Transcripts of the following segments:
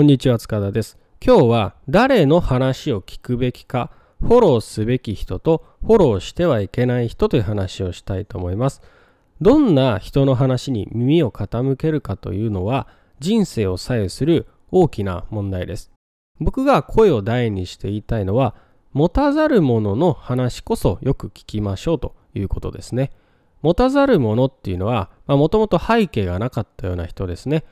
こんにちは塚田です今日は誰の話を聞くべきかフォローすべき人とフォローしてはいけない人という話をしたいと思いますどんな人の話に耳を傾けるかというのは人生を左右する大きな問題です僕が声を大にして言いたいのは持たざる者の話こそよく聞きましょうということですね。持たざる者っていうのは、もともと背景がなかったような人ですね。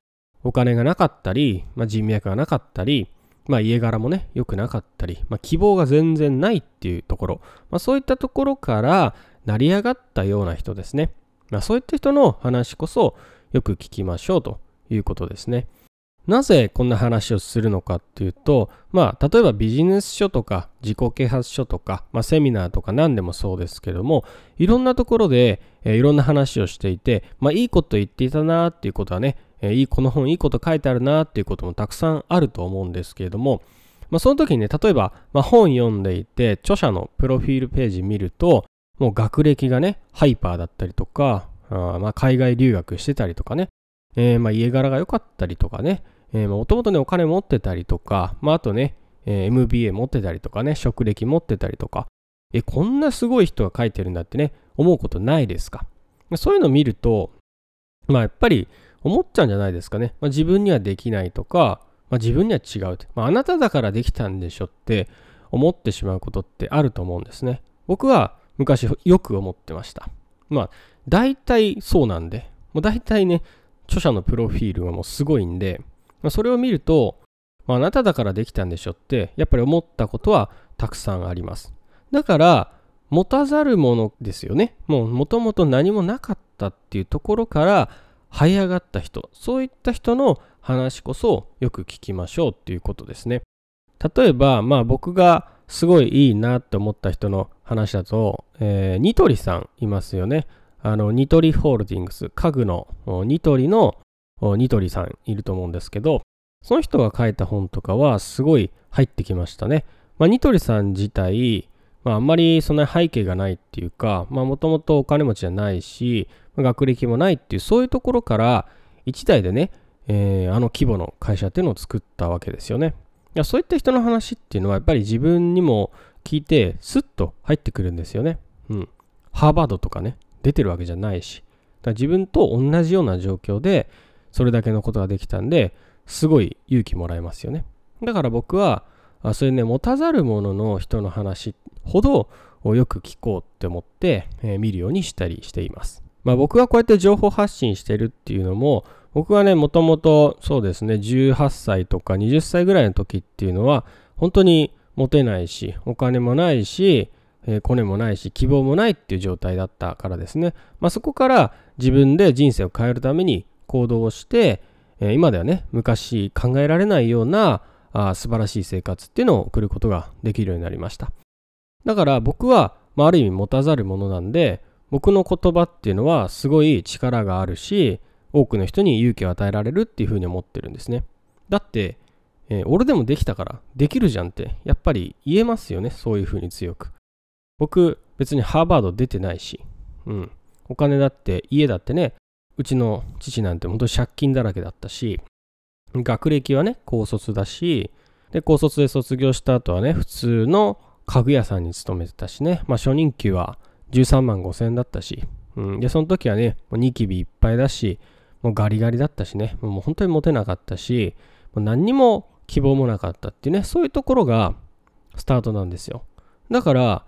お金がなかったり、まあ、人脈がなかったり、まあ、家柄もね、良くなかったり、まあ、希望が全然ないっていうところ、まあ、そういったところから成り上がったような人ですね。まあ、そういった人の話こそよく聞きましょうということですね。なぜこんな話をするのかっていうと、まあ、例えばビジネス書とか自己啓発書とか、まあ、セミナーとか何でもそうですけども、いろんなところで、えー、いろんな話をしていて、まあ、いいこと言っていたなっていうことはね、えー、いい、この本いいこと書いてあるなっていうこともたくさんあると思うんですけれども、まあ、その時にね、例えば、まあ、本読んでいて、著者のプロフィールページ見ると、もう学歴がね、ハイパーだったりとか、あまあ海外留学してたりとかね、えー、まあ家柄が良かったりとかね、もともとね、お金持ってたりとか、まあ、あとね、えー、MBA 持ってたりとかね、職歴持ってたりとか、え、こんなすごい人が書いてるんだってね、思うことないですか？そういうのを見ると、まあ、やっぱり思っちゃうんじゃないですかね。まあ、自分にはできないとか、まあ、自分には違うって、まあ、あなただからできたんでしょって思ってしまうことってあると思うんですね。僕は昔よく思ってました。まあ、大体そうなんで、もう大体ね、著者のプロフィールがもうすごいんで、それを見ると、まあ、あなただからできたんでしょってやっぱり思ったことはたくさんあります。だから持たざるものですよね。もうもともと何もなかったっていうところから這い上がった人、そういった人の話こそよく聞きましょうっていうことですね。例えば、まあ僕がすごいいいなって思った人の話だと、えー、ニトリさんいますよね。あの、ニトリホールディングス、家具のニトリのニトリさんいると思うんですけど、その人が書いた本とかはすごい入ってきましたね。まあ、ニトリさん自体、まあ、あんまりそんな背景がないっていうか、もともとお金持ちじゃないし、学歴もないっていう、そういうところから、一代でね、えー、あの規模の会社っていうのを作ったわけですよね。いやそういった人の話っていうのは、やっぱり自分にも聞いて、スッと入ってくるんですよね。うん。ハーバードとかね、出てるわけじゃないし。だ自分と同じような状況で、それだけのことができたんで、すごい勇気もらえますよね。だから僕は、あそういうね、持たざる者の人の話ほどよく聞こうって思って、えー、見るようにしたりしています。まあ僕がこうやって情報発信してるっていうのも、僕はね、もともとそうですね、18歳とか20歳ぐらいの時っていうのは、本当にモテないし、お金もないし、えー、コネもないし、希望もないっていう状態だったからですね。まあそこから自分で人生を変えるために行動をして、え今ではね、昔考えられないようなあ素晴らしい生活っていうのを送ることができるようになりました。だから僕は、まあ、ある意味持たざるものなんで、僕の言葉っていうのはすごい力があるし、多くの人に勇気を与えられるっていうふうに思ってるんですね。だって、えー、俺でもできたからできるじゃんってやっぱり言えますよね。そういうふうに強く。僕別にハーバード出てないし、うん。お金だって家だってね、うちの父なんて本当に借金だらけだったし、学歴はね、高卒だし、で、高卒で卒業した後はね、普通の家具屋さんに勤めてたしね、まあ初任給は13万5千円だったし、うん、で、その時はね、もうニキビいっぱいだし、もうガリガリだったしね、もう本当にモテなかったし、もう何にも希望もなかったっていうね、そういうところがスタートなんですよ。だから、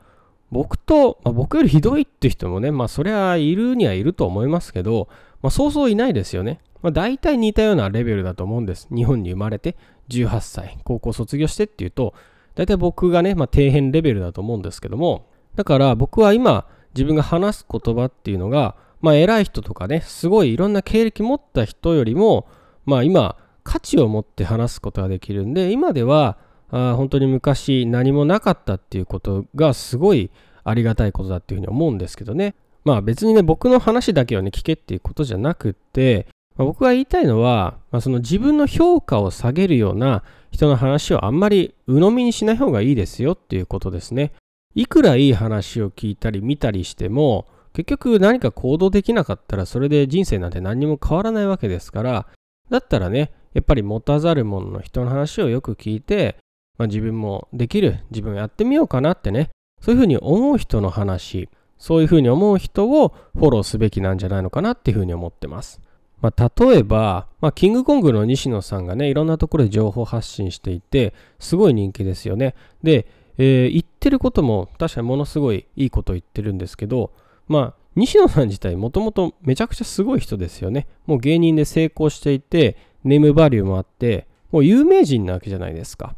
僕と、まあ、僕よりひどいって人もね、まあそりゃいるにはいると思いますけど、まあ、そうそういないですよね。まあ、大体似たようなレベルだと思うんです。日本に生まれて18歳、高校卒業してっていうと、大体僕がね、まあ、底辺レベルだと思うんですけども、だから僕は今、自分が話す言葉っていうのが、まあ、偉い人とかね、すごいいろんな経歴持った人よりも、まあ、今、価値を持って話すことができるんで、今では、あ本当に昔何もなかったっていうことがすごいありがたいことだっていうふうに思うんですけどね。まあ別にね、僕の話だけをね、聞けっていうことじゃなくって、まあ、僕が言いたいのは、まあ、その自分の評価を下げるような人の話をあんまり鵜呑みにしない方がいいですよっていうことですね。いくらいい話を聞いたり見たりしても、結局何か行動できなかったらそれで人生なんて何にも変わらないわけですから、だったらね、やっぱり持たざる者の人の話をよく聞いて、まあ、自分もできる、自分やってみようかなってね、そういうふうに思う人の話、そういうふうに思う人をフォローすべきなんじゃないのかなっていうふうに思ってます。まあ、例えば、まあ、キングコングの西野さんがね、いろんなところで情報発信していて、すごい人気ですよね。で、えー、言ってることも確かにものすごいいいこと言ってるんですけど、まあ、西野さん自体もともとめちゃくちゃすごい人ですよね。もう芸人で成功していて、ネームバリューもあって、もう有名人なわけじゃないですか。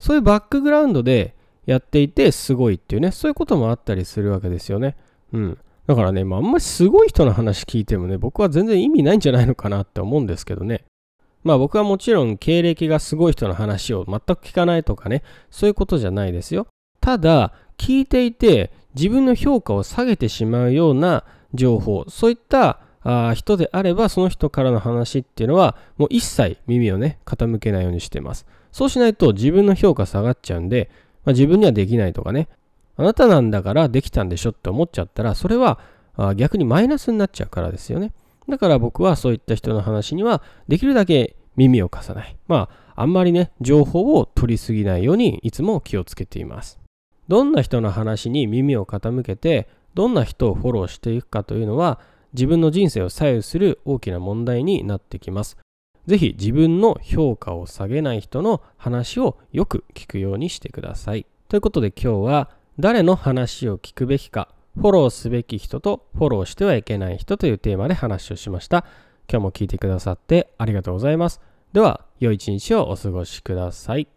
そういうバックグラウンドでやっていてすごいっていうね、そういうこともあったりするわけですよね。うん。だからね、まあ、あんまりすごい人の話聞いてもね、僕は全然意味ないんじゃないのかなって思うんですけどね。まあ僕はもちろん経歴がすごい人の話を全く聞かないとかね、そういうことじゃないですよ。ただ、聞いていて自分の評価を下げてしまうような情報、そういったあ人であれば、その人からの話っていうのは、もう一切耳をね、傾けないようにしてます。そうしないと自分の評価下がっちゃうんで、まあ、自分にはできないとかね、あなたなんだからできたんでしょって思っちゃったら、それはあ逆にマイナスになっちゃうからですよね。だから僕はそういった人の話にはできるだけ耳を貸さない。まあ、あんまりね、情報を取りすぎないようにいつも気をつけています。どんな人の話に耳を傾けて、どんな人をフォローしていくかというのは、自分の人生を左右する大きな問題になってきます。ぜひ自分の評価を下げない人の話をよく聞くようにしてください。ということで今日は誰の話を聞くべきか、フォローすべき人とフォローしてはいけない人というテーマで話をしました。今日も聞いてくださってありがとうございます。では、良い一日をお過ごしください。